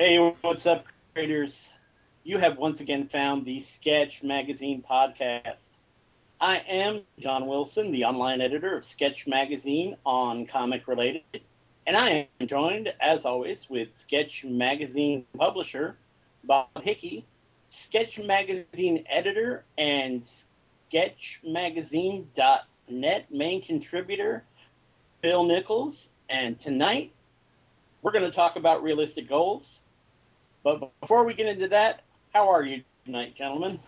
Hey, what's up, creators? You have once again found the Sketch Magazine podcast. I am John Wilson, the online editor of Sketch Magazine on Comic Related, and I am joined, as always, with Sketch Magazine publisher Bob Hickey, Sketch Magazine editor, and SketchMagazine.net main contributor Bill Nichols. And tonight, we're going to talk about realistic goals. But before we get into that, how are you tonight, gentlemen?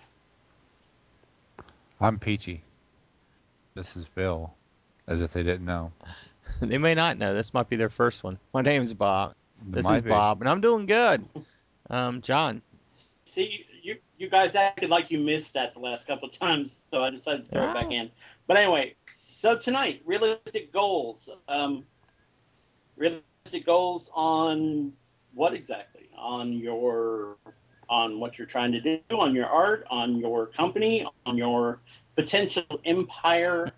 I'm Peachy. This is Bill, as if they didn't know. they may not know. This might be their first one. My name's Bob. This Might is be. Bob, and I'm doing good. Um, John. See, you you guys acted like you missed that the last couple of times, so I decided to throw it back in. But anyway, so tonight, realistic goals. Um, realistic goals on what exactly? On your on what you're trying to do, on your art, on your company, on your potential empire.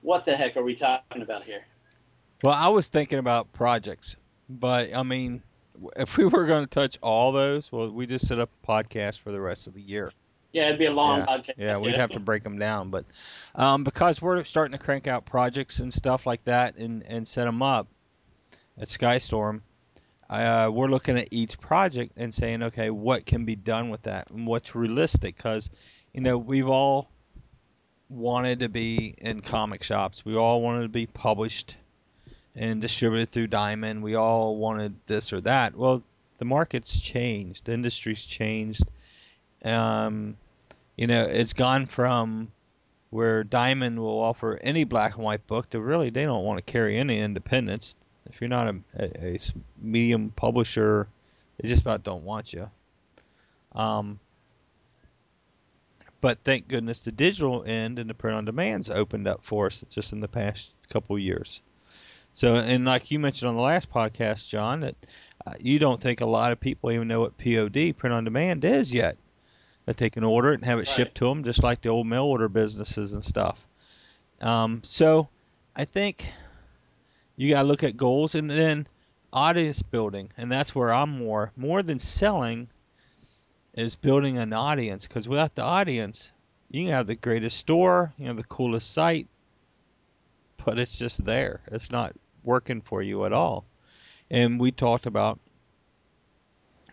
What the heck are we talking about here? Well, I was thinking about projects, but I mean, if we were going to touch all those, well, we just set up a podcast for the rest of the year. Yeah, it'd be a long yeah, podcast. yeah, we'd have to break them down, but um, because we're starting to crank out projects and stuff like that and and set them up at Skystorm, uh, we're looking at each project and saying, okay, what can be done with that and what's realistic? Because you know we've all wanted to be in comic shops. We all wanted to be published and distributed through Diamond. We all wanted this or that. Well, the market's changed. The industry's changed. Um, you know, it's gone from where Diamond will offer any black and white book to really they don't want to carry any independence. If you're not a a medium publisher, they just about don't want you. Um, but thank goodness the digital end and the print on demand's opened up for us just in the past couple of years. So, and like you mentioned on the last podcast, John, that uh, you don't think a lot of people even know what POD, print on demand, is yet. That they can order it and have it Right. shipped to them, just like the old mail order businesses and stuff. Um, so, I think you got to look at goals and then audience building, and that's where I'm more more than selling is building an audience because without the audience, you can have the greatest store, you know, the coolest site, but it's just there. It's not working for you at all. And we talked about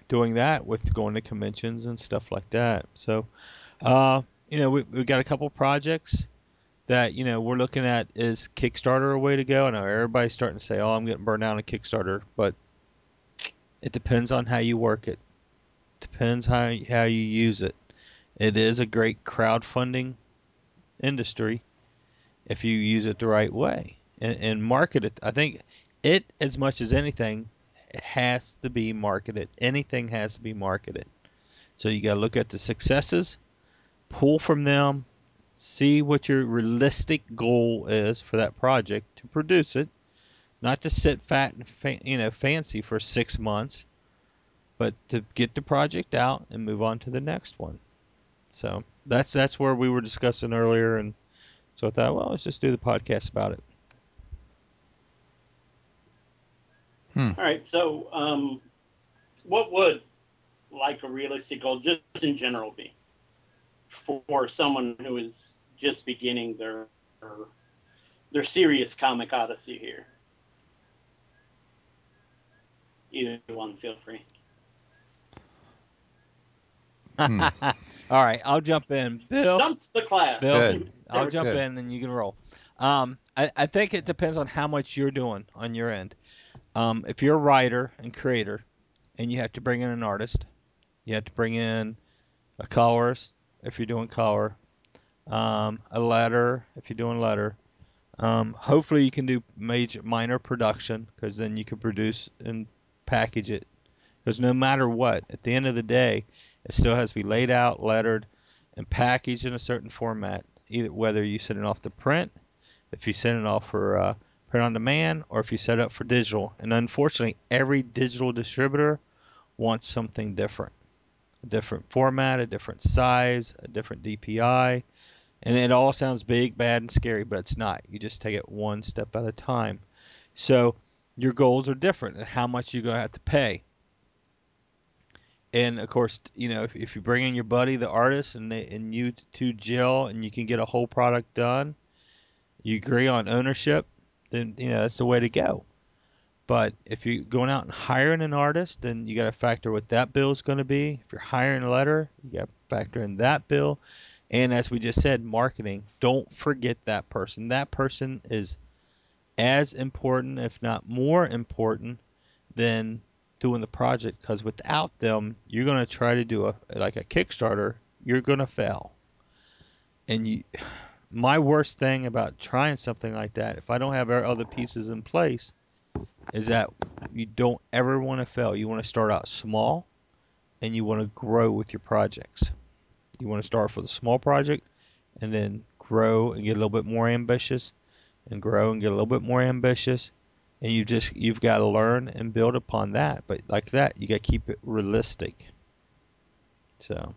doing that with going to conventions and stuff like that. So, uh, you know, we we got a couple projects that you know we're looking at is Kickstarter a way to go? I know everybody's starting to say, "Oh, I'm getting burned out on Kickstarter," but it depends on how you work it. Depends how how you use it. It is a great crowdfunding industry if you use it the right way and, and market it. I think it, as much as anything, has to be marketed. Anything has to be marketed. So you got to look at the successes, pull from them, see what your realistic goal is for that project to produce it, not to sit fat and fa- you know fancy for six months, but to get the project out and move on to the next one. So that's that's where we were discussing earlier, and so I thought, well, let's just do the podcast about it. All right. So, um, what would like a realistic goal, just in general, be for someone who is just beginning their their serious comic odyssey here? Either one, feel free. Hmm. All right, I'll jump in, Bill. Dump the class. Bill, Good. I'll jump Good. in and you can roll. Um, I, I think it depends on how much you're doing on your end. Um, if you're a writer and creator, and you have to bring in an artist, you have to bring in a colorist if you're doing color, um, a letter if you're doing letter. Um, hopefully you can do major minor production because then you can produce and package it. Because no matter what, at the end of the day, it still has to be laid out, lettered, and packaged in a certain format. Either whether you send it off to print, if you send it off for uh, print on demand, or if you set it up for digital. And unfortunately, every digital distributor wants something different a different format, a different size, a different DPI. And it all sounds big, bad, and scary, but it's not. You just take it one step at a time. So your goals are different and how much you're going to have to pay. And of course, you know, if, if you bring in your buddy, the artist, and they, and you two gel and you can get a whole product done, you agree on ownership, then you know that's the way to go. But if you're going out and hiring an artist, then you got to factor what that bill is going to be. If you're hiring a letter, you got to factor in that bill. And as we just said, marketing. Don't forget that person. That person is as important, if not more important, than doing the project. Because without them, you're going to try to do a like a Kickstarter. You're going to fail. And you, my worst thing about trying something like that, if I don't have other pieces in place, is that you don't ever want to fail. You want to start out small and you want to grow with your projects. You want to start with a small project and then grow and get a little bit more ambitious and grow and get a little bit more ambitious. And you just you've got to learn and build upon that. But like that you got to keep it realistic. So.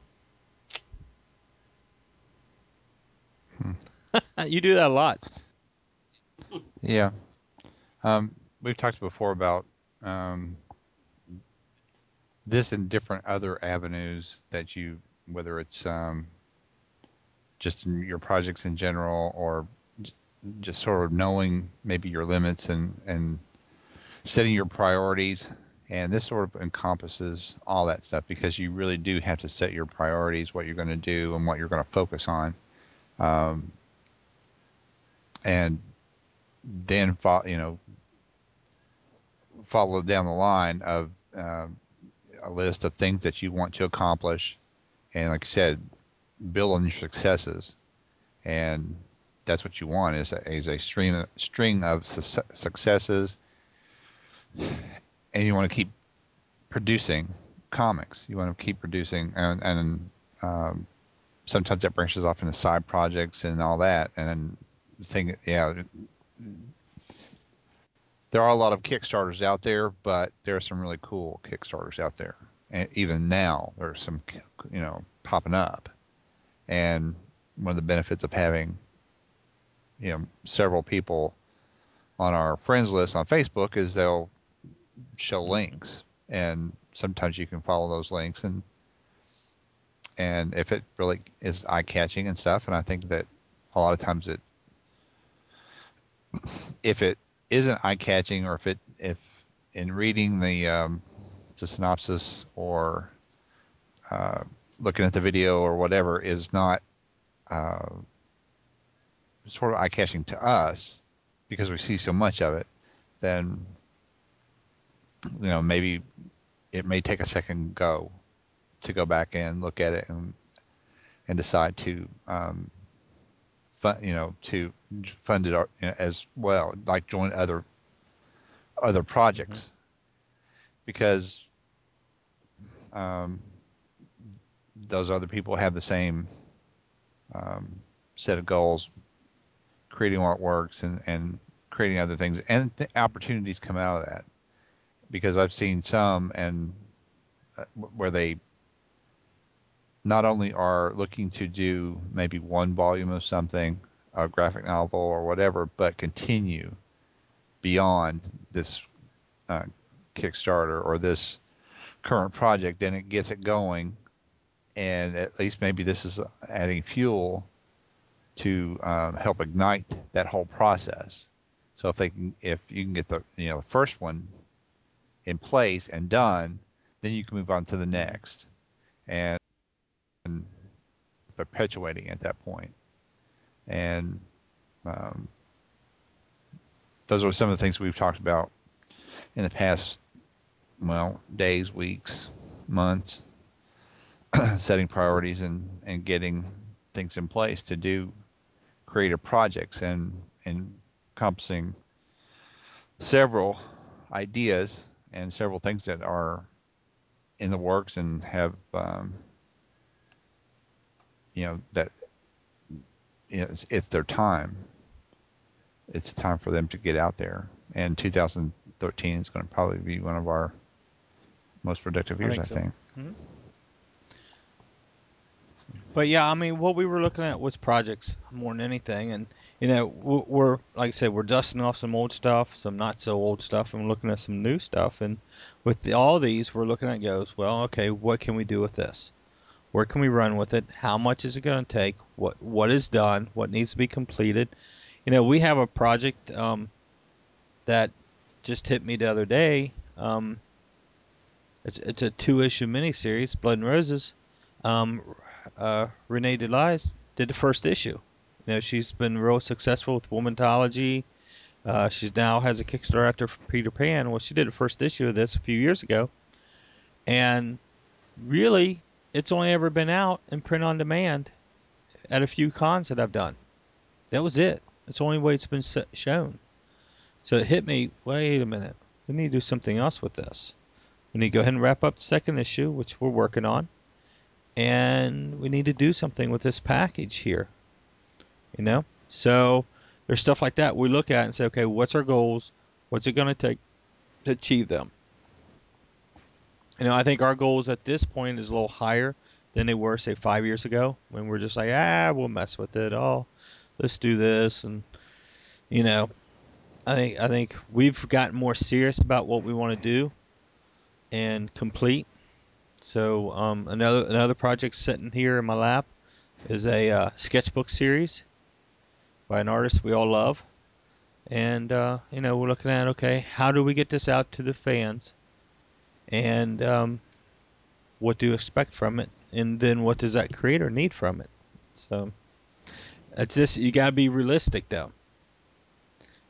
Hmm. you do that a lot. Yeah. Um, we've talked before about um, this and different other avenues that you, whether it's um, just your projects in general or just sort of knowing maybe your limits and, and setting your priorities. And this sort of encompasses all that stuff because you really do have to set your priorities, what you're going to do, and what you're going to focus on. Um, and then, fo- you know, follow down the line of um, a list of things that you want to accomplish, and like I said, build on your successes, and that's what you want is a, is a string string of su- successes, and you want to keep producing comics. You want to keep producing, and and um, sometimes that branches off into side projects and all that, and the thing, yeah, there are a lot of Kickstarters out there, but there are some really cool Kickstarters out there. And even now, there's some, you know, popping up. And one of the benefits of having, you know, several people on our friends list on Facebook is they'll show links, and sometimes you can follow those links, and and if it really is eye catching and stuff, and I think that a lot of times it, if it isn't eye catching, or if it if in reading the um, the synopsis or uh, looking at the video or whatever is not uh, sort of eye catching to us because we see so much of it, then you know maybe it may take a second go to go back and look at it and and decide to um, fund you know to fund it as well, like join other other projects mm-hmm. because um, those other people have the same um, set of goals, creating artworks and, and creating other things, and th- opportunities come out of that. Because I've seen some and uh, where they not only are looking to do maybe one volume of something, a graphic novel or whatever, but continue beyond this uh, Kickstarter or this current project, and it gets it going, and at least maybe this is adding fuel to um, help ignite that whole process. So if they can, if you can get the you know the first one in place and done, then you can move on to the next, and, and perpetuating at that point. And um, those are some of the things we've talked about in the past, well, days, weeks, months, setting priorities and, and getting things in place to do creative projects and encompassing several ideas and several things that are in the works and have um, you know that you know, it's, it's their time. It's time for them to get out there, and 2013 is going to probably be one of our most productive years, I think. I think. Mm-hmm. But yeah, I mean, what we were looking at was projects more than anything, and you know, we're like I said, we're dusting off some old stuff, some not so old stuff, and we're looking at some new stuff. And with the, all these, we're looking at goes, well, okay, what can we do with this? Where can we run with it? How much is it going to take? What what is done? What needs to be completed? You know, we have a project um, that just hit me the other day. Um, it's it's a two issue miniseries, Blood and Roses. Um, uh, Renae De Liz did the first issue. You know, she's been real successful with Womanthology. Uh, she's now has a Kickstarter for Peter Pan. Well, she did the first issue of this a few years ago, and really it's only ever been out in print on demand at a few cons that I've done. That was it. That's the only way it's been shown. So it hit me. Wait a minute. We need to do something else with this. We need to go ahead and wrap up the second issue, which we're working on, and we need to do something with this package here. You know, so there's stuff like that we look at and say, okay, what's our goals? What's it going to take to achieve them? You know, I think our goals at this point is a little higher than they were, say, five years ago, when we're just like, ah, we'll mess with it. Oh, let's do this, and you know, I think I think we've gotten more serious about what we want to do and complete. So um, another another project sitting here in my lap is a uh, sketchbook series by an artist we all love, and uh, you know we're looking at okay, how do we get this out to the fans? and um, what do you expect from it, and then what does that creator need from it. So it's just you gotta be realistic though.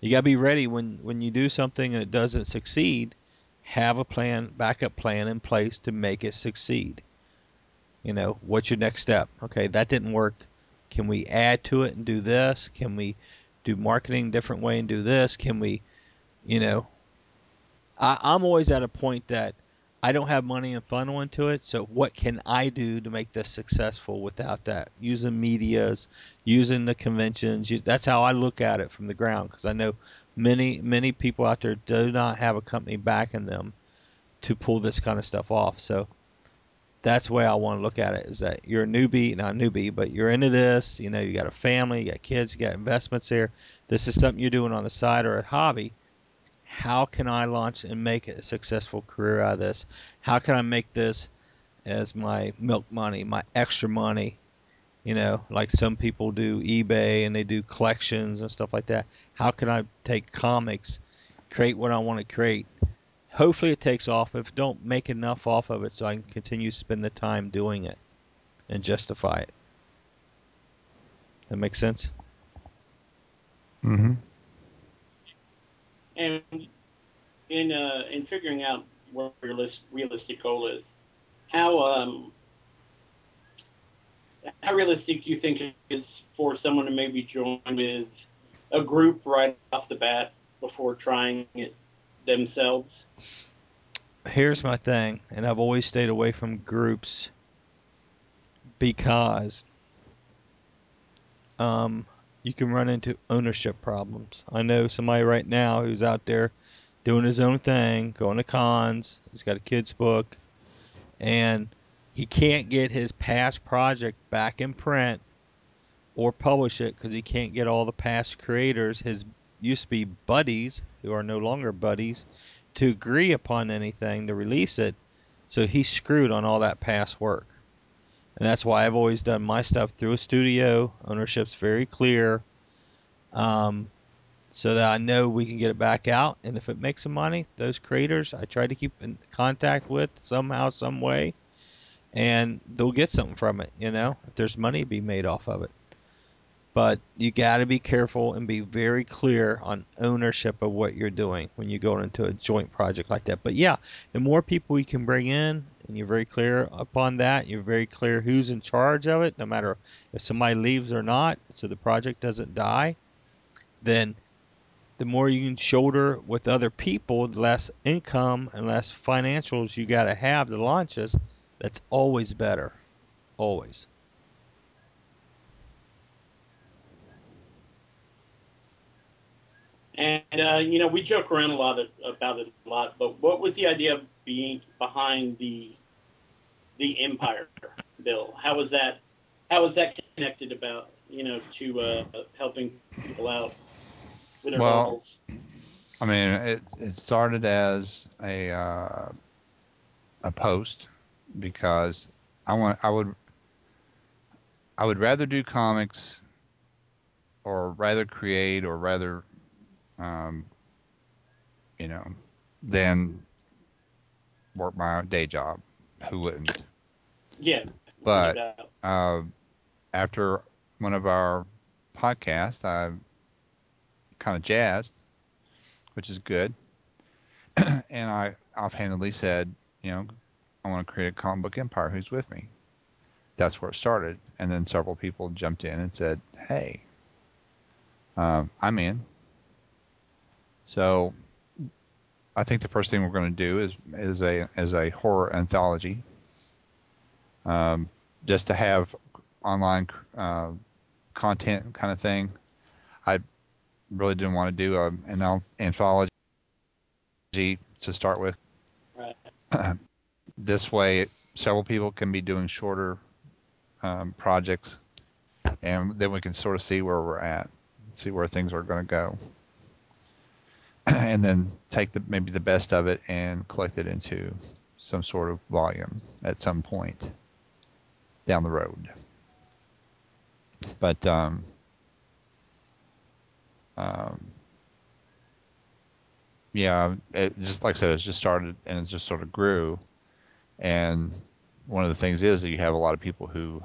You gotta be ready when when you do something and it doesn't succeed. Have a plan, backup plan in place to make it succeed. You know, what's your next step? Okay, that didn't work. Can we add to it and do this? Can we do marketing different way and do this? Can we, you know, I, I'm always at a point that I don't have money and funnel into it, so what can I do to make this successful without that? Using medias, using the conventions. That's how I look at it from the ground because I know many many people out there do not have a company backing them to pull this kind of stuff off. So that's the way I want to look at it is that you're a newbie, not a newbie, but you're into this, you know, you got a family, you got kids, you got investments there. This is something you're doing on the side or a hobby how can I launch and make a successful career out of this? How can I make this as my milk money, my extra money? You know, like some people do eBay and they do collections and stuff like that. How can I take comics, create what I want to create? Hopefully it takes off. If don't make enough off of it so I can continue to spend the time doing it and justify it. That makes sense? Mm-hmm. And in uh, in figuring out what your list, realistic goal is, how um, how realistic do you think it is for someone to maybe join with a group right off the bat before trying it themselves? Here's my thing, and I've always stayed away from groups because um, you can run into ownership problems. I know somebody right now who's out there doing his own thing, going to cons. He's got a kid's book, and he can't get his past project back in print or publish it because he can't get all the past creators, his used to be buddies, who are no longer buddies, to agree upon anything to release it. So he's screwed on all that past work and that's why I've always done my stuff through a studio. Ownership's very clear, um, so that I know we can get it back out. And if it makes some money, those creators I try to keep in contact with somehow, some way, and they'll get something from it. You know, if there's money to be made off of it. But you got to be careful and be very clear on ownership of what you're doing when you go into a joint project like that. But yeah, the more people we can bring in and you're very clear upon that, you're very clear who's in charge of it, no matter if somebody leaves or not, so the project doesn't die, then the more you can shoulder with other people, the less income and less financials you got to have to launch this. That's always better. Always. And uh, you know, we joke around a lot of, about it a lot. But what was the idea of being behind the the Empire bill? How was that? How was that connected about you know to uh, helping people out with their Well, goals? I mean, it it started as a uh, a post because I want I would I would rather do comics or rather create or rather um, you know than work my day job. Who wouldn't? Yeah, But no uh, after one of our podcasts, I kind of jazzed, which is good. and I offhandedly said, you know, I want to create a comic book empire. Who's with me? That's where it started. And then several people jumped in and said, hey, um, I'm in. So I think the first thing we're going to do is is a is a horror anthology, um, just to have online uh, content kind of thing. I really didn't want to do a, an anthology to start with. Right. this way, several people can be doing shorter um, projects, and then we can sort of see where we're at, see where things are going to go, and then take the maybe the best of it and collect it into some sort of volume at some point down the road. But um, um, yeah, it just like I said, it's just started and it just sort of grew. And one of the things is that you have a lot of people who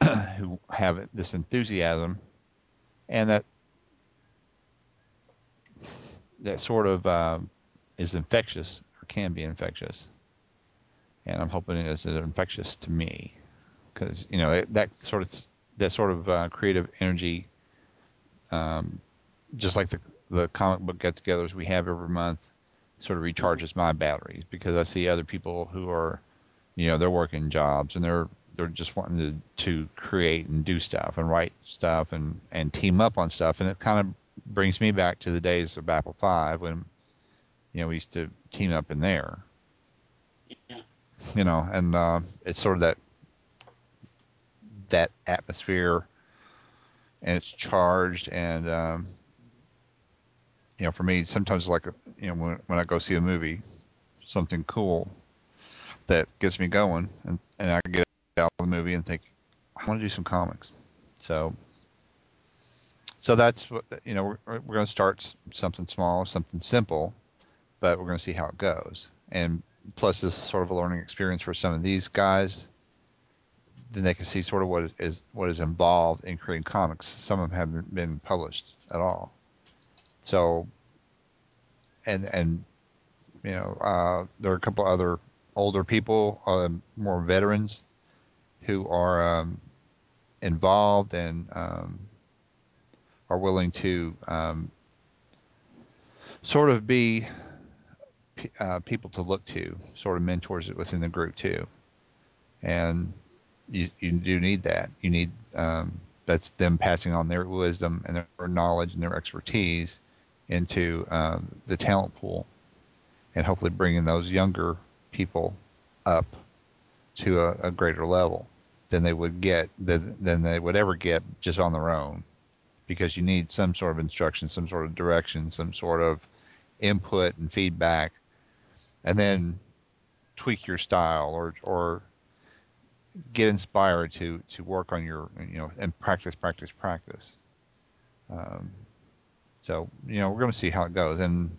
who have this enthusiasm, and that that sort of um, is infectious or can be infectious. And I'm hoping it is infectious to me, because you know it, that sort of that sort of uh, creative energy, um, just like the the comic book get-togethers we have every month, sort of recharges my batteries because I see other people who are, you know, they're working jobs and they're they're just wanting to, to create and do stuff and write stuff and, and team up on stuff and it kind of brings me back to the days of Apple Five when, you know, we used to team up in there. Yeah. You know, and uh, it's sort of that that atmosphere and it's charged and um, you know, for me, sometimes like you know when when I go see a movie, something cool that gets me going, and and I get out of the movie and think I want to do some comics. So so that's what you know we're we're going to start something small, something simple, but we're going to see how it goes. And plus, this is sort of a learning experience for some of these guys. Then they can see sort of what is what is involved in creating comics. Some of them haven't been published at all. So and and you know uh, there are a couple other older people, uh, more veterans, who are um, involved and um, are willing to um, sort of be uh, people to look to, sort of mentors within the group too. And you you do need that. You need um, that's them passing on their wisdom and their knowledge and their expertise into um, the talent pool, and hopefully bringing those younger people up to a, a greater level than they would get than, than they would ever get just on their own. Because you need some sort of instruction some sort of direction some sort of input and feedback and then tweak your style or or get inspired to to work on your you know and practice practice practice. Um, so you know we're going to see how it goes and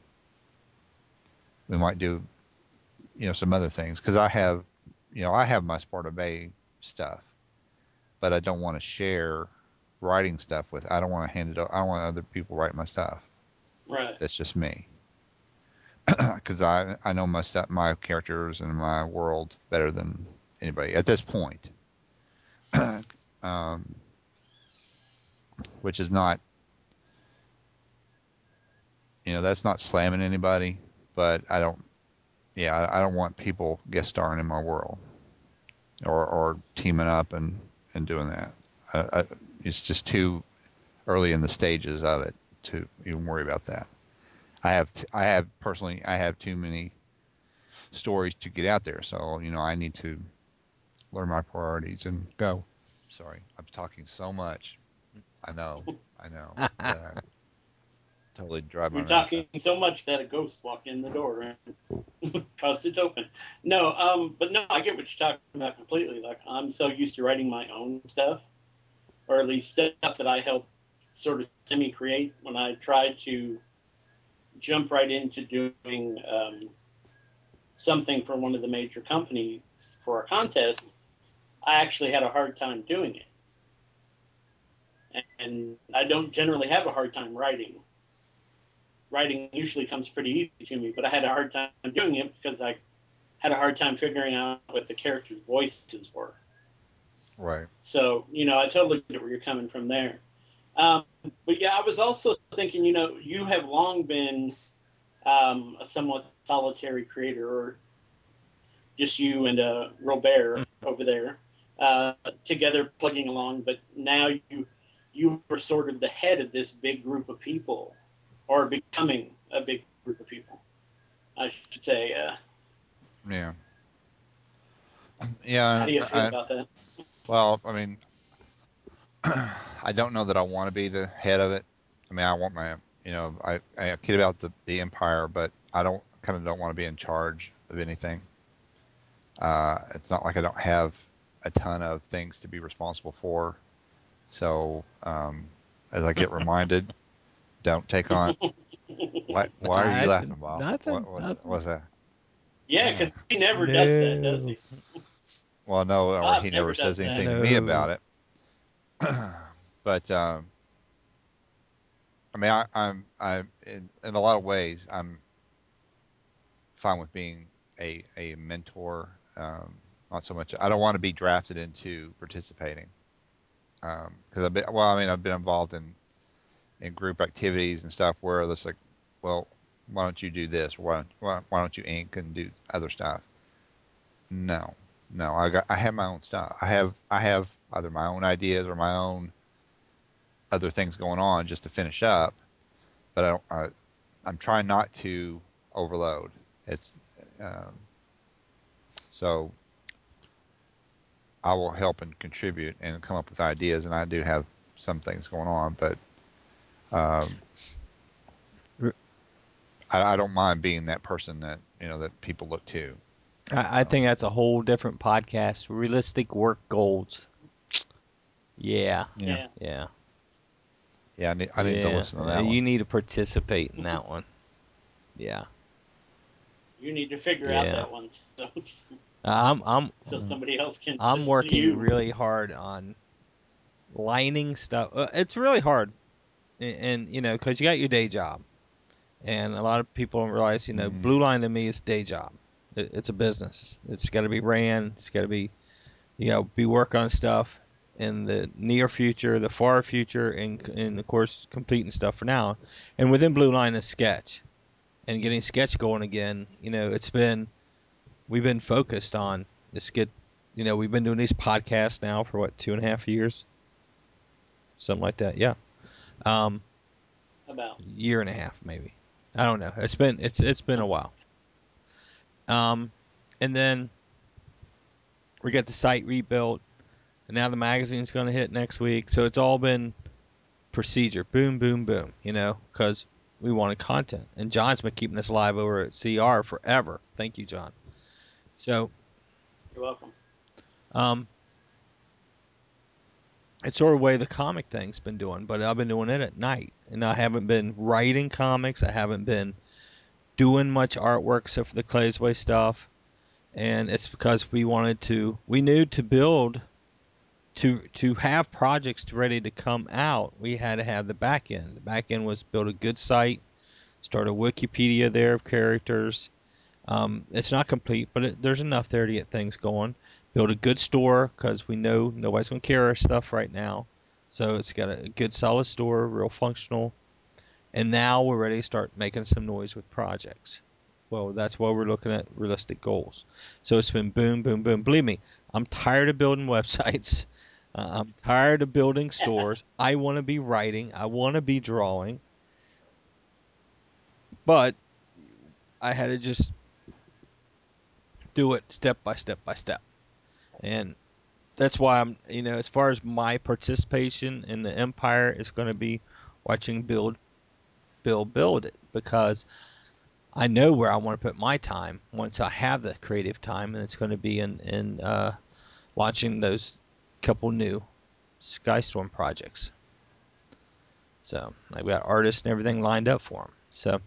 we might do you know some other things because i have you know i have my sparta bay stuff but i don't want to share writing stuff with i don't want to hand it i don't want other people write my stuff Right. that's just me because I I know my st- my characters and my world better than anybody at this point. um, which is not, you know, that's not slamming anybody, but I don't, yeah, I, I don't want people guest starring in my world or or teaming up and and doing that. I, I, it's just too early in the stages of it to even worry about that. I have t- I have personally I have too many stories to get out there, so you know I need to learn my priorities and go. Sorry, I'm talking so much. I know, I know. Uh, totally drive mouth. talking so much that a ghost walked in the door and caused it to open. No, um, but no, I get what you're talking about completely. Like I'm so used to writing my own stuff, or at least stuff that I help sort of semi-create. When I tried to jump right into doing um, something for one of the major companies for a contest, I actually had a hard time doing it. And I don't generally have a hard time writing. Writing usually comes pretty easy to me, but I had a hard time doing it because I had a hard time figuring out what the characters' voices were. Right. So, you know, I totally get where you're coming from there. Um, but yeah, I was also thinking, you know, you have long been um, a somewhat solitary creator, or just you and uh, Robert over there uh, together plugging along. But now you you are sort of the head of this big group of people, or becoming a big group of people. I should say. Uh, Yeah. Yeah. how do you feel I, about that? well, I mean, I don't know that I want to be the head of it. I mean, I want my, you know, I, I kid about the, the empire, but I don't kind of don't want to be in charge of anything. Uh, it's not like I don't have a ton of things to be responsible for. So, um, as I get reminded, don't take on. Why, why are I- you laughing, Bob? nothing, What, what's, nothing. what's that? Yeah, because he never does that, does he? Well, no, or he never never says does that. anything to me about it. but um, I mean, I, I'm I'm in, in a lot of ways I'm fine with being a a mentor. Um, not so much. I don't want to be drafted into participating because I've been well. I mean, I've been involved in in group activities and stuff where it's like, well, why don't you do this? Why don't, why, why don't you ink and do other stuff? No, no. I got I have my own stuff. I have I have either my own ideas or my own other things going on just to finish up. But I don't. I, I'm trying not to overload. It's um, so I will help and contribute and come up with ideas, and I do have some things going on, but um, R- I, I don't mind being that person that you know that people look to. I, I think that's a whole different podcast. Realistic work goals. Yeah, Yeah. yeah. yeah. I need, I need to listen to Uh, that You one. need to participate in that one. Yeah. You need to figure Yeah. out that one so, I'm I'm so somebody else can. I'm working you. really hard on lining stuff. Uh, it's really hard, and, and you know, because you got your day job, and a lot of people don't realize, you know, Mhm. blue line to me is day job. It, it's a business. It's got to be ran. It's got to be, you know, be work on stuff in the near future, the far future, and and of course completing stuff for now. And within blue line is sketch, and getting sketch going again. You know, it's been we've been focused on this get you know we've been doing these podcasts now for what two and a half years something like that yeah um About. year and a half maybe. I don't know. It's been it's it's been a while. Um and then we got the site rebuilt. And now the magazine's going to hit next week. So it's all been procedure. Boom boom boom you know because we wanted content. And john's been keeping us live over at cr forever. Thank you john. So You're welcome. Um, it's sort of way the comic thing's been doing, but I've been doing it at night, and I haven't been writing comics. I haven't been doing much artwork except for the Claysway stuff, and it's because we wanted to. We knew to build, to to have projects ready to come out, we had to have the back end. The back end was build a good site, Start a Wikipedia there of characters. Um, it's not complete, but it, there's enough there to get things going. Build a good store because we know nobody's going to carry our stuff right now. So it's got a good solid store, real functional. And now we're ready to start making some noise with projects. Well, that's why we're looking at realistic goals. So it's been boom, boom, boom. Believe me, I'm tired of building websites. Uh, I'm tired of building stores. I want to be writing. I want to be drawing. But I had to just do it step by step by step. And that's why I'm, you know, as far as my participation in the empire is going to be watching build, build, build it because I know where I want to put my time once I have the creative time, and it's going to be in in uh, launching those couple new Skystorm projects. So I've got artists and everything lined up for them. So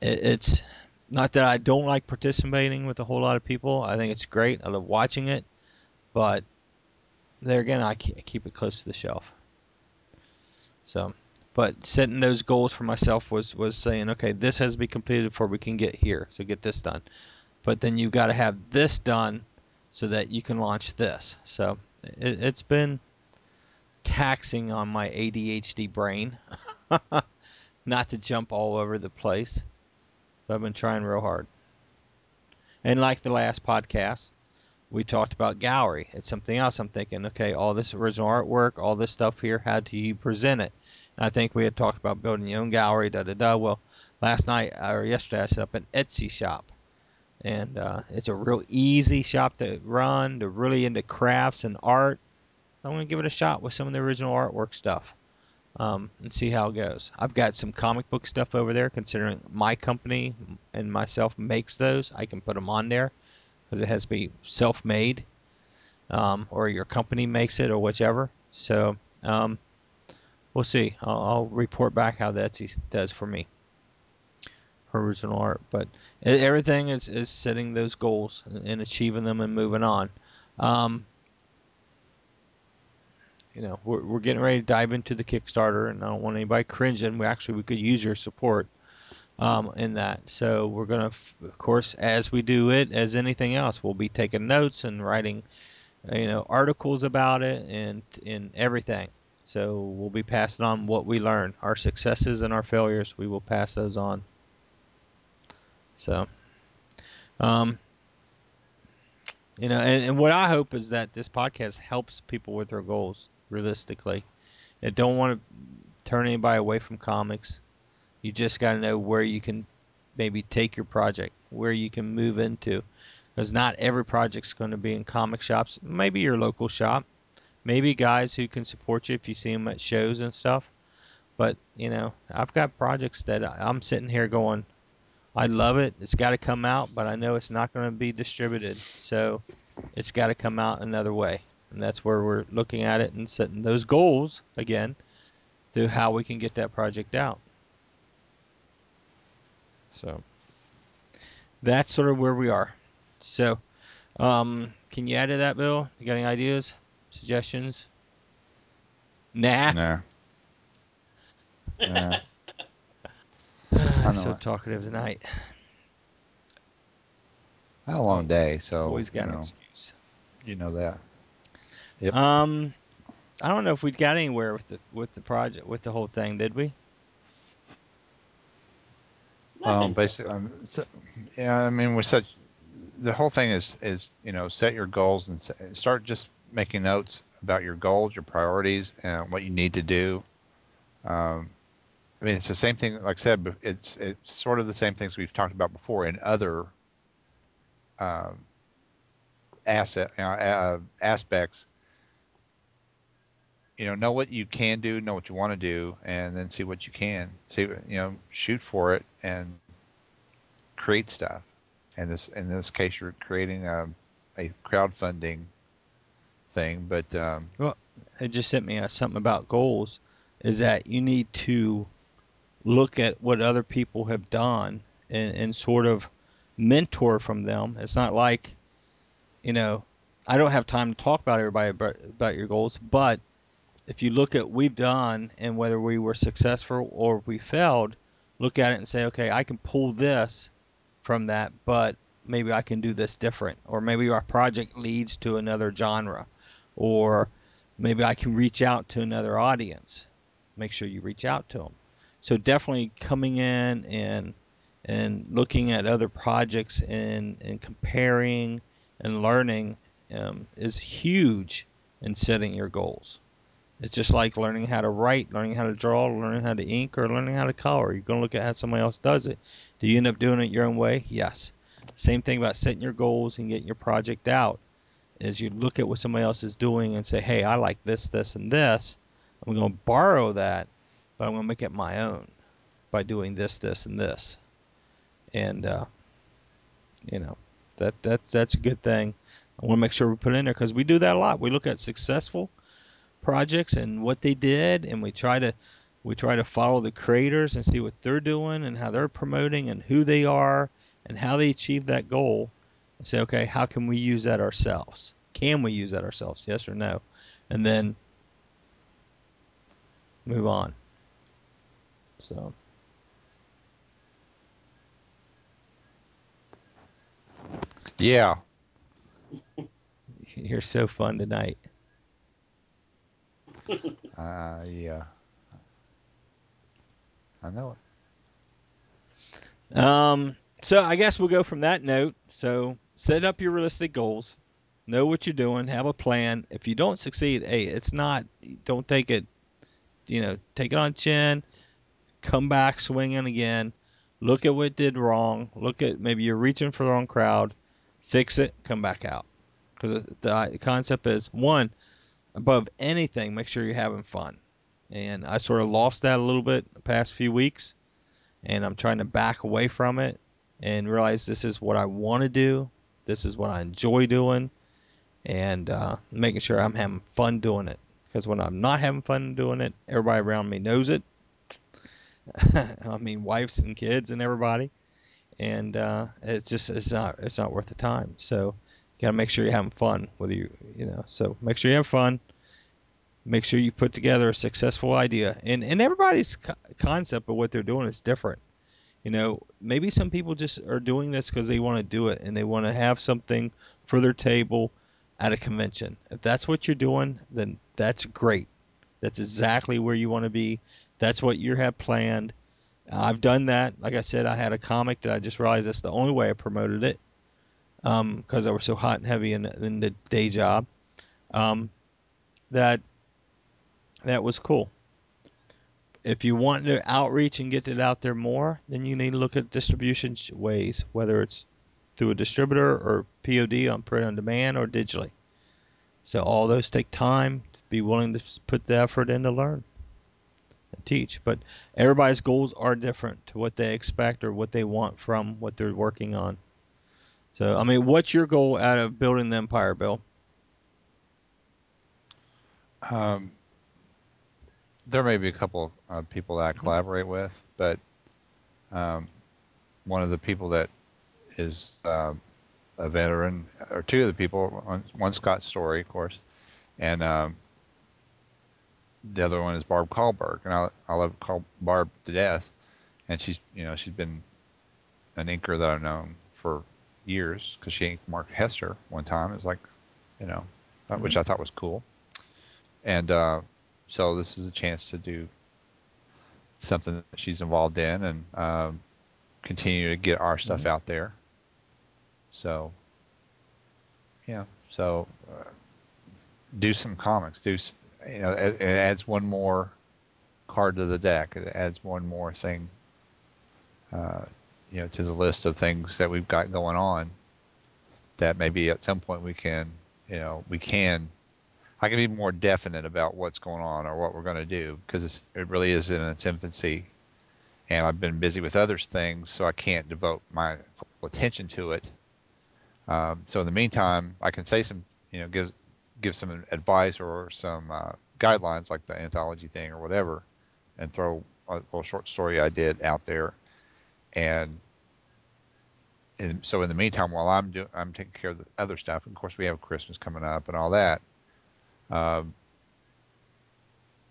it, it's not that I don't like participating with a whole lot of people. I think it's great. I love watching it, but there again, I keep it close to the shelf. So, but setting those goals for myself was was saying, okay, this has to be completed before we can get here. So get this done. But then you've got to have this done so that you can launch this. So it, it's been taxing on my ADHD brain, not to jump all over the place. But I've been trying real hard. And like the last podcast, we talked about gallery. It's something else. I'm thinking, okay, all this original artwork, all this stuff here, how do you present it? And I think we had talked about building your own gallery, da da da. Well, last night or yesterday, I set up an Etsy shop, and uh, it's a real easy shop to run. They're really into crafts and art. I'm to give it a shot with some of the original artwork stuff um, and see how it goes. I've got some comic book stuff over there, considering my company and myself makes those. I can put them on there because it has to be self-made, um, or your company makes it, or whichever. So um, we'll see. I'll, I'll, report back how that does for me for original art. But everything is, is setting those goals and achieving them and moving on. Um, you know, we're, we're getting ready to dive into the Kickstarter, and I don't want anybody cringing. We actually we could use your support um, in that. So we're gonna, of course, as we do it, as anything else, we'll be taking notes and writing, you know, articles about it and in everything. So we'll be passing on what we learn, our successes and our failures. We will pass those on. So, um, you know, and, and what I hope is that this podcast helps people with their goals realistically. I don't want to turn anybody away from comics. You just got to know where you can maybe take your project, where you can move into. Because not every project's going to be in comic shops. Maybe your local shop. Maybe guys who can support you if you see them at shows and stuff. But, you know, I've got projects that I'm sitting here going, I love it. It's got to come out, but I know it's not going to be distributed. So it's got to come out another way. And that's where we're looking at it and setting those goals again to how we can get that project out. So that's sort of where we are. So, um, can you add to that, Bill? You got any ideas, suggestions? Nah. Nah. nah. I'm so talkative tonight. I had a long day, so always got you an know, excuse. You know that. Yep. Um, I don't know if we got anywhere with the with the project with the whole thing, did we? Um, basically, um, yeah. I mean, we're such. The whole thing is is you know set your goals and start just making notes about your goals, your priorities, and what you need to do. Um, I mean, it's the same thing. Like I said, it's it's sort of the same things we've talked about before in other um, asset uh, aspects you know know what you can do know what you want to do and then see what you can see you know shoot for it and create stuff. And this in this case you're creating a, a crowdfunding thing but um, well it just sent me something about goals is that you need to look at what other people have done and, and sort of mentor from them. It's not like you know i don't have time to talk about everybody about, about your goals but if you look at we've done and whether we were successful or we failed, look at it and say, okay, I can pull this from that, but maybe I can do this different, or maybe our project leads to another genre, or maybe I can reach out to another audience. Make sure you reach out to them. So definitely coming in and and looking at other projects and, and comparing and learning um, is huge in setting your goals. It's just like learning how to write, learning how to draw, learning how to ink, or learning how to color. You're going to look at how somebody else does it. Do you end up doing it your own way? Yes. Same thing about setting your goals and getting your project out. Is you look at what somebody else is doing and say, hey, I like this, this, and this. I'm going to borrow that, but I'm going to make it my own by doing this, this, and this. And, uh, you know, that that's that's a good thing. I want to make sure we put in there because we do that a lot. We look at successful projects and what they did, and we try to we try to follow the creators and see what they're doing and how they're promoting and who they are and how they achieve that goal. And say, okay, how can we use that ourselves? Can we use that ourselves? Yes or no? And then move on. So. Yeah. You're so fun tonight. Uh, yeah. I know it. Um, so I guess we'll go from that note. So set up your realistic goals. Know what you're doing. Have a plan. If you don't succeed, hey, it's not. Don't take it. You know, take it on chin. Come back swinging again. Look at what did wrong. Look at maybe you're reaching for the wrong crowd. Fix it. Come back out. Because the concept is one, above anything, make sure you're having fun. And I sort of lost that a little bit the past few weeks, and I'm trying to back away from it and realize this is what I want to do. This is what I enjoy doing, and uh, making sure I'm having fun doing it. Because when I'm not having fun doing it, everybody around me knows it. I mean, wives and kids and everybody, and uh, it's just it's not it's not worth the time. So you got to make sure you're having fun whether you you know so make sure you have fun make sure you put together a successful idea. And and everybody's co- concept of what they're doing is different. You know maybe some people just are doing this because they want to do it and they want to have something for their table at a convention. If that's what you're doing then that's great. That's exactly where you want to be. That's what you have planned. I've done that. Like i said i had a comic that i just realized that's the only way i promoted it because um, I was so hot and heavy in, in the day job. Um, that that was cool. If you want to outreach and get it out there more, then you need to look at distribution ways, whether it's through a distributor or POD on print on demand or digitally. So all those take time. To be willing to put the effort in to learn and teach. But everybody's goals are different to what they expect or what they want from what they're working on. So, I mean, what's your goal out of building the empire, Bill? Um, there may be a couple of people that I mm-hmm. collaborate with, but um, one of the people that is uh, a veteran, or two of the people, one, one Scott Story, of course, and um, the other one is Barb Kaalberg, and I, I love Barb to death, and she's you know she's been an inker that I've known for years because she inked Mark Hester one time. It's like, you know, mm-hmm. which I thought was cool. And uh, so this is a chance to do something that she's involved in and um, continue to get our stuff mm-hmm. out there. So, yeah. So, uh, do some comics. Do you know? It, it adds one more card to the deck. It adds one more thing uh, you know to the list of things that we've got going on that maybe at some point we can you know we can I can be more definite about what's going on or what we're going to do because it really is in its infancy and I've been busy with other things so I can't devote my full attention to it um, so in the meantime I can say some you know give give some advice or some uh, guidelines like the anthology thing or whatever and throw a little short story I did out there and and so in the meantime, while I'm doing, I'm taking care of the other stuff. Of course, we have Christmas coming up and all that. Um,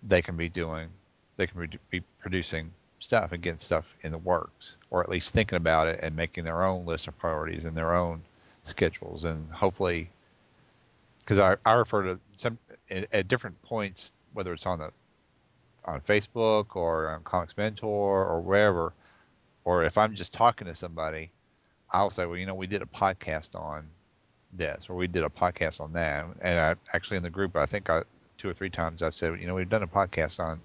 they can be doing, they can be producing stuff and getting stuff in the works, or at least thinking about it and making their own list of priorities and their own schedules, and hopefully, because I, I refer to some at, different points, whether it's on the on Facebook or on Comics Mentor or wherever, or if I'm just talking to somebody, I'll say, well, you know, we did a podcast on this, or we did a podcast on that, and I actually in the group, I think I two or three times I've said, you know, we've done a podcast on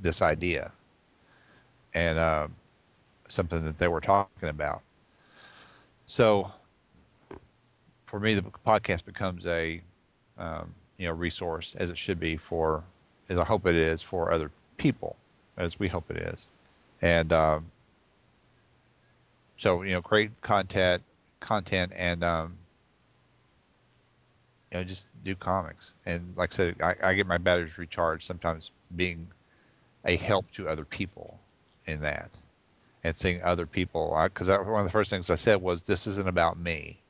this idea, and uh, something that they were talking about. So for me, the podcast becomes a um, you know resource as it should be for, as I hope it is for other people, as we hope it is, and um, so you know, create content, content, and um, you know, just do comics. And like I said, I, I get my batteries recharged sometimes being a help to other people in that and seeing other people. Because one of the first things I said was, "This isn't about me."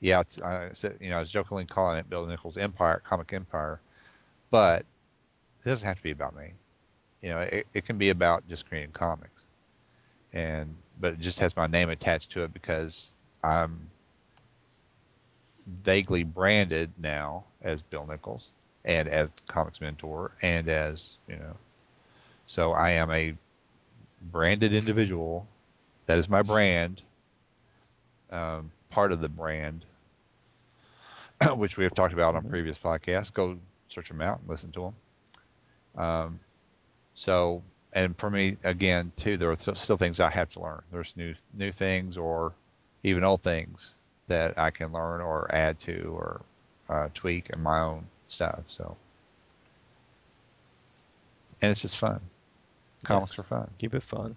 Yeah, I said, you know, I was jokingly calling it Bill Nichols Empire, Comic Empire, but it doesn't have to be about me. You know, it, it can be about just creating comics, and but it just has my name attached to it because I'm vaguely branded now as Bill Nichols and as Comics Mentor and as you know, so I am a branded individual. That is my brand. Um, part of the brand, which we have talked about on Mhm. previous podcasts. Go search them out and listen to them. Um, so, and for me, again, too, there are th- still things I have to learn. There's new new things or even old things that I can learn or add to or uh, tweak in my own stuff. So, and it's just fun. Comics Yes. are fun. Keep it fun.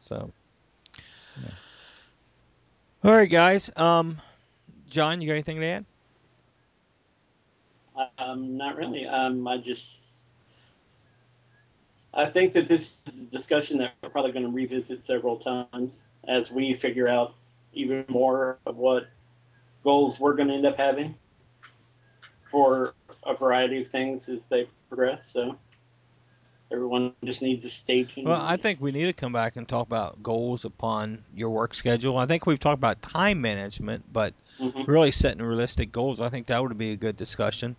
So. Yeah. All right, guys. Um, John, you got anything to add? Um, not really. Um, I just, I think that this is a discussion that we're probably going to revisit several times as we figure out even more of what goals we're going to end up having for a variety of things as they progress. So everyone just needs to stay tuned. Well, I think we need to come back and talk about goals upon your work schedule. I think we've talked about time management, but Mhm. really setting realistic goals. I think that would be a good discussion.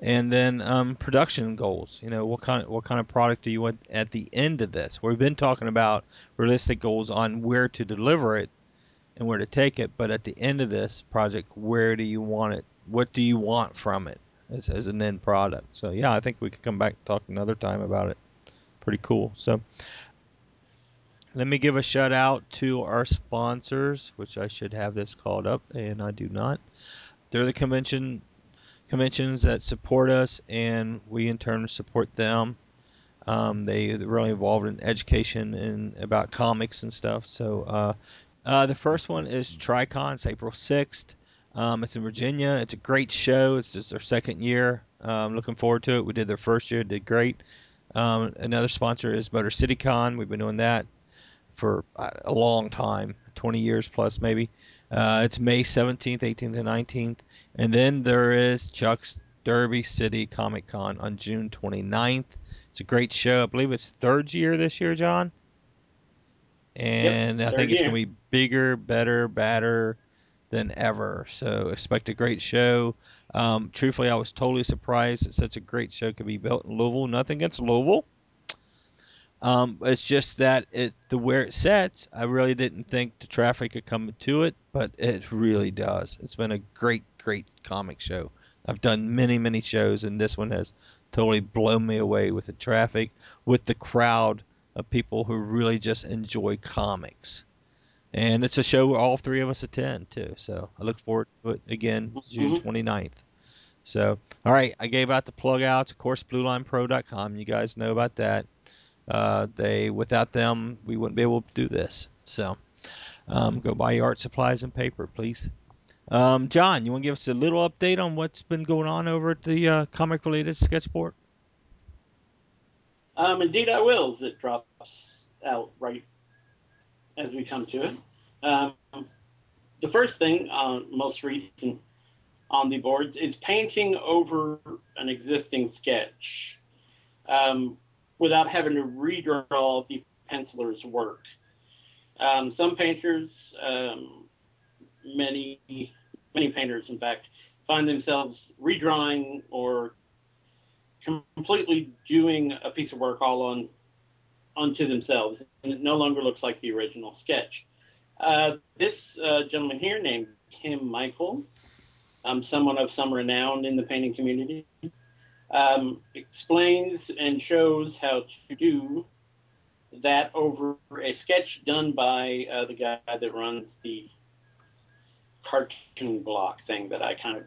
And then um, production goals. You know, what kind of what kind of product do you want at the end of this? We've been talking about realistic goals on where to deliver it and where to take it, but at the end of this project, where do you want it? What do you want from it as, as an end product? So yeah, I think we could come back and talk another time about it. Pretty cool. So let me give a shout out to our sponsors, which I should have this called up, and I do not. They're the convention conventions that support us, and we in turn support them. Um, they they're really involved in education and about comics and stuff. So uh, uh, the first one is Tricon. It's April 6th. Um, it's in Virginia. It's a great show. It's just their second year. Um, looking forward to it. We did their first year, did great. Um, another sponsor is Motor City Con. We've been doing that for uh, a long time, 20 years plus maybe. Uh, it's May 17th, 18th, and 19th. And then there is Chuck's Derby City Comic Con on June 29th. It's a great show. I believe it's third year this year, John. And I third think it's going to be bigger, better, badder than ever. So expect a great show. Um, truthfully, I was totally surprised that such a great show could be built in Louisville. Nothing against Louisville. Um, it's just that it the where it sets, I really didn't think the traffic could come to it, but it really does. It's been a great, great comic show. I've done many, many shows, and this one has totally blown me away with the traffic, with the crowd of people who really just enjoy comics. And it's a show where all three of us attend too. So I look forward to it again, June Mhm. 29th. So, all right, I gave out the plug outs. Of course, BlueLinePro.com. You guys know about that. Uh, they without them, we wouldn't be able to do this. So, um, go buy your art supplies and paper, please. Um, John, you want to give us a little update on what's been going on over at the uh, comic related sketchboard? Um, indeed, I will. It drops out right as we come to it. Um, the first thing, uh, most recent on the boards, is painting over an existing sketch. Um, without having to redraw the penciler's work. Um, some painters, um, many many painters, in fact, find themselves redrawing or completely doing a piece of work all on onto themselves, and it no longer looks like the original sketch. Uh, this uh, gentleman here, named Tim Michael, um, someone of some renown in the painting community, um, explains and shows how to do that over a sketch done by uh, the guy that runs the cartoon block thing that I kind of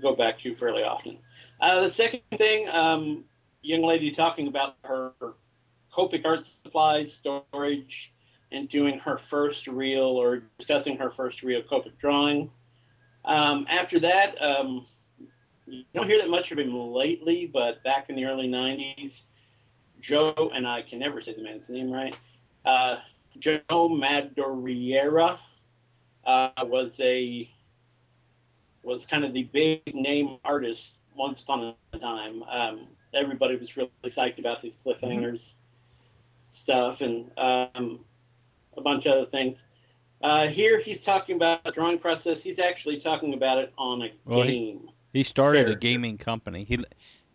go back to fairly often. Uh, the second thing, um, young lady talking about her Copic art supplies storage and doing her first real or discussing her first real Copic drawing. Um, after that, um, you don't hear that much of him lately, but back in the early 90s, Joe, and I can never say the man's name right, uh, Joe Madureira uh, was a was kind of the big name artist once upon a time. Um, everybody was really psyched about these cliffhangers stuff and um, a bunch of other things. Uh, here he's talking about the drawing process. He's actually talking about it on a well, game. He, he started character. a gaming company. He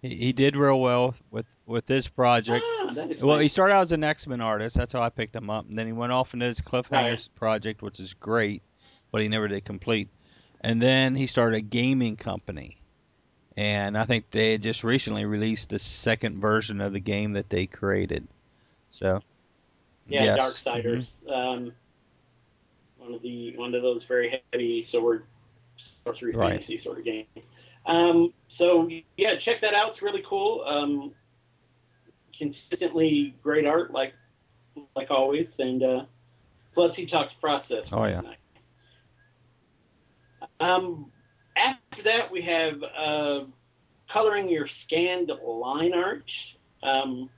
he did real well with with this project. Ah, well, he started out as an X Men artist. That's how I picked him up, and then he went off into his Cliffhangers right. project, which is great, but he never did complete. And then he started a gaming company, and I think they just recently released the second version of the game that they created. So, yeah, yes. Darksiders. Mm-hmm. Um, one of the one of those very heavy sword sorcery right. fantasy sort of games. Um, so yeah, check that out. It's really cool. Um, consistently great art, like like always, and uh, plus he talks process. Oh yeah. Nice. Um, after that, we have uh, coloring your scanned line art. Um,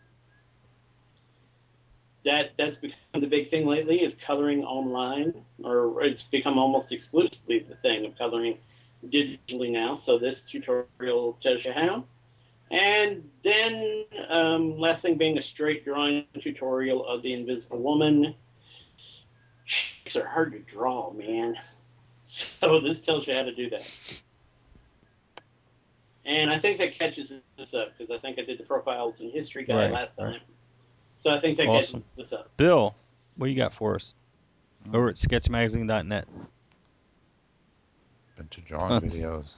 that that's become the big thing lately is coloring online, or it's become almost exclusively the thing of coloring digitally now. So this tutorial tells you how. And then um, last thing being a straight drawing tutorial of the Invisible Woman. Chicks are hard to draw, man. So this tells you how to do that. And I think that catches us up because I think I did the profiles and history guy right, last time. Right. So I think that awesome. catches this up. Bill, what you got for us? Over at sketchmagazine.net. Bunch of drawing videos.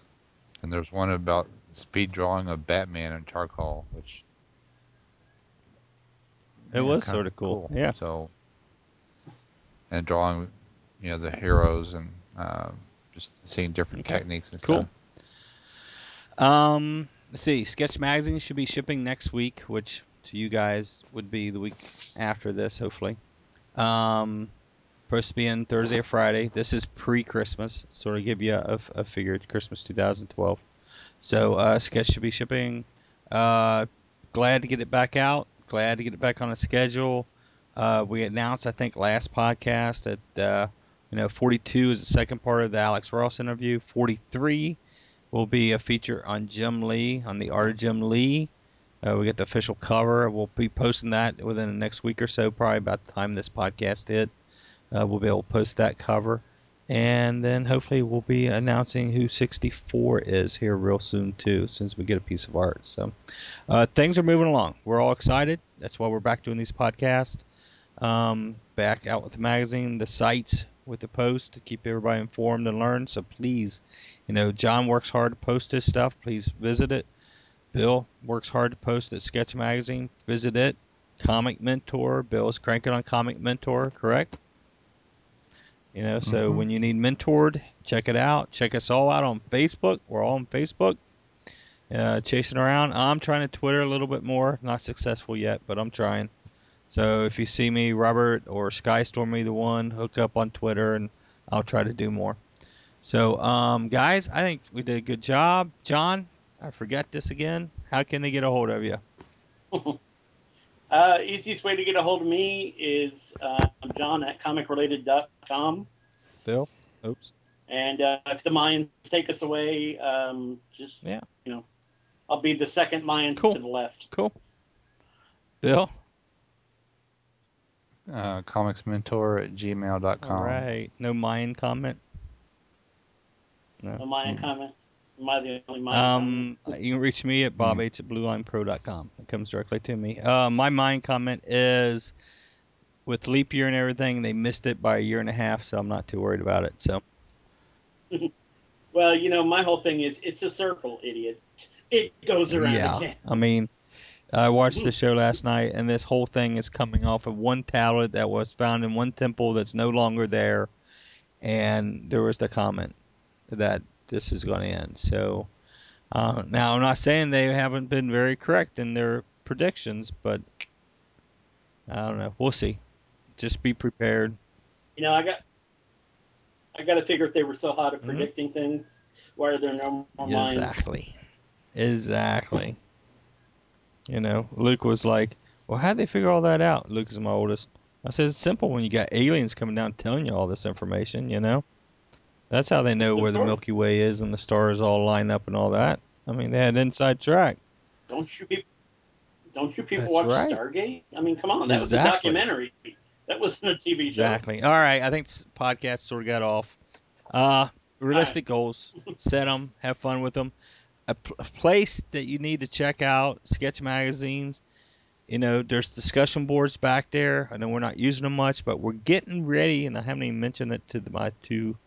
And there's one about speed drawing of Batman in charcoal, which it yeah, was sort of cool. cool. Yeah. So, and drawing, you know, the heroes and uh, just seeing different okay. techniques and cool. stuff. Um, let's see. Sketch Magazine should be shipping next week, which to you guys would be the week after this, hopefully. Um, supposed to be in Thursday or Friday. This is pre-Christmas, sort of give you a, a figure. Christmas 2012. So uh, sketch should be shipping. Uh, glad to get it back out. Glad to get it back on a schedule. Uh, we announced, I think, last podcast that uh, you know 42 is the second part of the Alex Ross interview. 43 will be a feature on Jim Lee, on the art of Jim Lee. Uh, we get the official cover. We'll be posting that within the next week or so, probably about the time this podcast hit. Uh, we'll be able to post that cover. And then hopefully we'll be announcing who 64 is here real soon, too, since we get a piece of art. So uh, things are moving along. We're all excited. That's why we're back doing these podcasts. Um, back out with the magazine, the sites with the post to keep everybody informed and learn. So please, you know, John works hard to post his stuff. Please visit it. Bill works hard to post at Sketch Magazine. Visit it. Comic Mentor. Bill is cranking on Comic Mentor, correct? You know, so mm-hmm. when you need mentored, check it out. Check us all out on Facebook. We're all on Facebook. Uh, chasing around. I'm trying to Twitter a little bit more. Not successful yet, but I'm trying. So if you see me, Robert or Skystorm, either one, hook up on Twitter, and I'll try to do more. So, um, guys, I think we did a good job. John, I forget this again. How can they get a hold of you? uh, easiest way to get a hold of me is uh, John at comicrelated.com. Bill? Oops. And uh, if the Mayans take us away, um, just, yeah. you know, I'll be the second Mayan cool. to the left. Cool. Bill. Uh, comicsmentor at gmail.com. All right. No Mayan comment. No. Mayan Mm. comment. Am I the only Mayan Um, you can reach me at bob at bluelinepro.com. It comes directly to me. Uh, my Mayan comment is with leap year and everything, they missed it by a year and a half, so I'm not too worried about it. So Well, you know, my whole thing is it's a circle, idiot. It goes around yeah, again. I mean, I watched the show last night, and this whole thing is coming off of one tablet that was found in one temple that's no longer there, and there was the comment that this is going to end. So uh, now I'm not saying they haven't been very correct in their predictions, but I don't know. We'll see. Just be prepared. You know, I got I got to figure if they were so hot at Mhm. predicting things, why are there no more? Exactly. Exactly. You know, Luke was like, "Well, how'd they figure all that out?" Luke is my oldest. I said, "It's simple when you got aliens coming down telling you all this information. You know, that's how they know Of where the. Milky Way is and the stars all line up and all that. I mean, they had inside track. Don't you people? Don't you people That's watch right. Stargate? I mean, come on, that was a documentary. That wasn't a TV show. Exactly. All right. I think podcast sort of got off. Uh, realistic goals. Set them. Have fun with them. A place that you need to check out. Sketch magazines. You know, there's discussion boards back there. I know we're not using them much, but we're getting ready, and I haven't even mentioned it to the, my two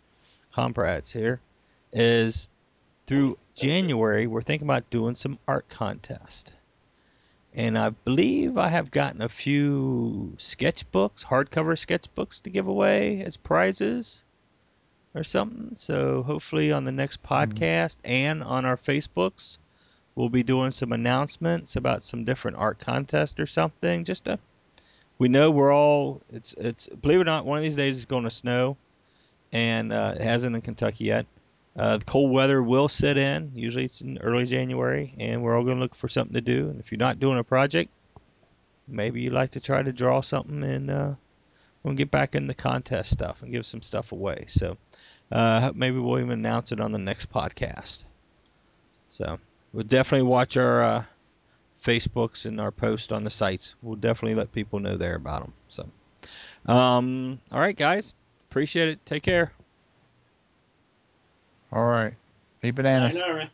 comrades here. Is through January we're thinking about doing some art contest. And I believe I have gotten a few sketchbooks, hardcover sketchbooks to give away as prizes or something. So hopefully on the next hmm. podcast and on our Facebooks, we'll be doing some announcements about some different art contest or something. Just to, we know we're all it's it's believe it or not, one of these days it's going to snow, and uh, it hasn't in Kentucky yet. Uh, the cold weather will set in. Usually it's in early January, and we're all going to look for something to do. And if you're not doing a project, maybe you'd like to try to draw something, and uh, we'll get back in the contest stuff and give some stuff away. So uh, maybe we'll even announce it on the next podcast. So we'll definitely watch our uh, Facebooks and our posts on the sites. We'll definitely let people know there about them. So, um, all right, guys, appreciate it. Take care. All right. Eat bananas. I know, right?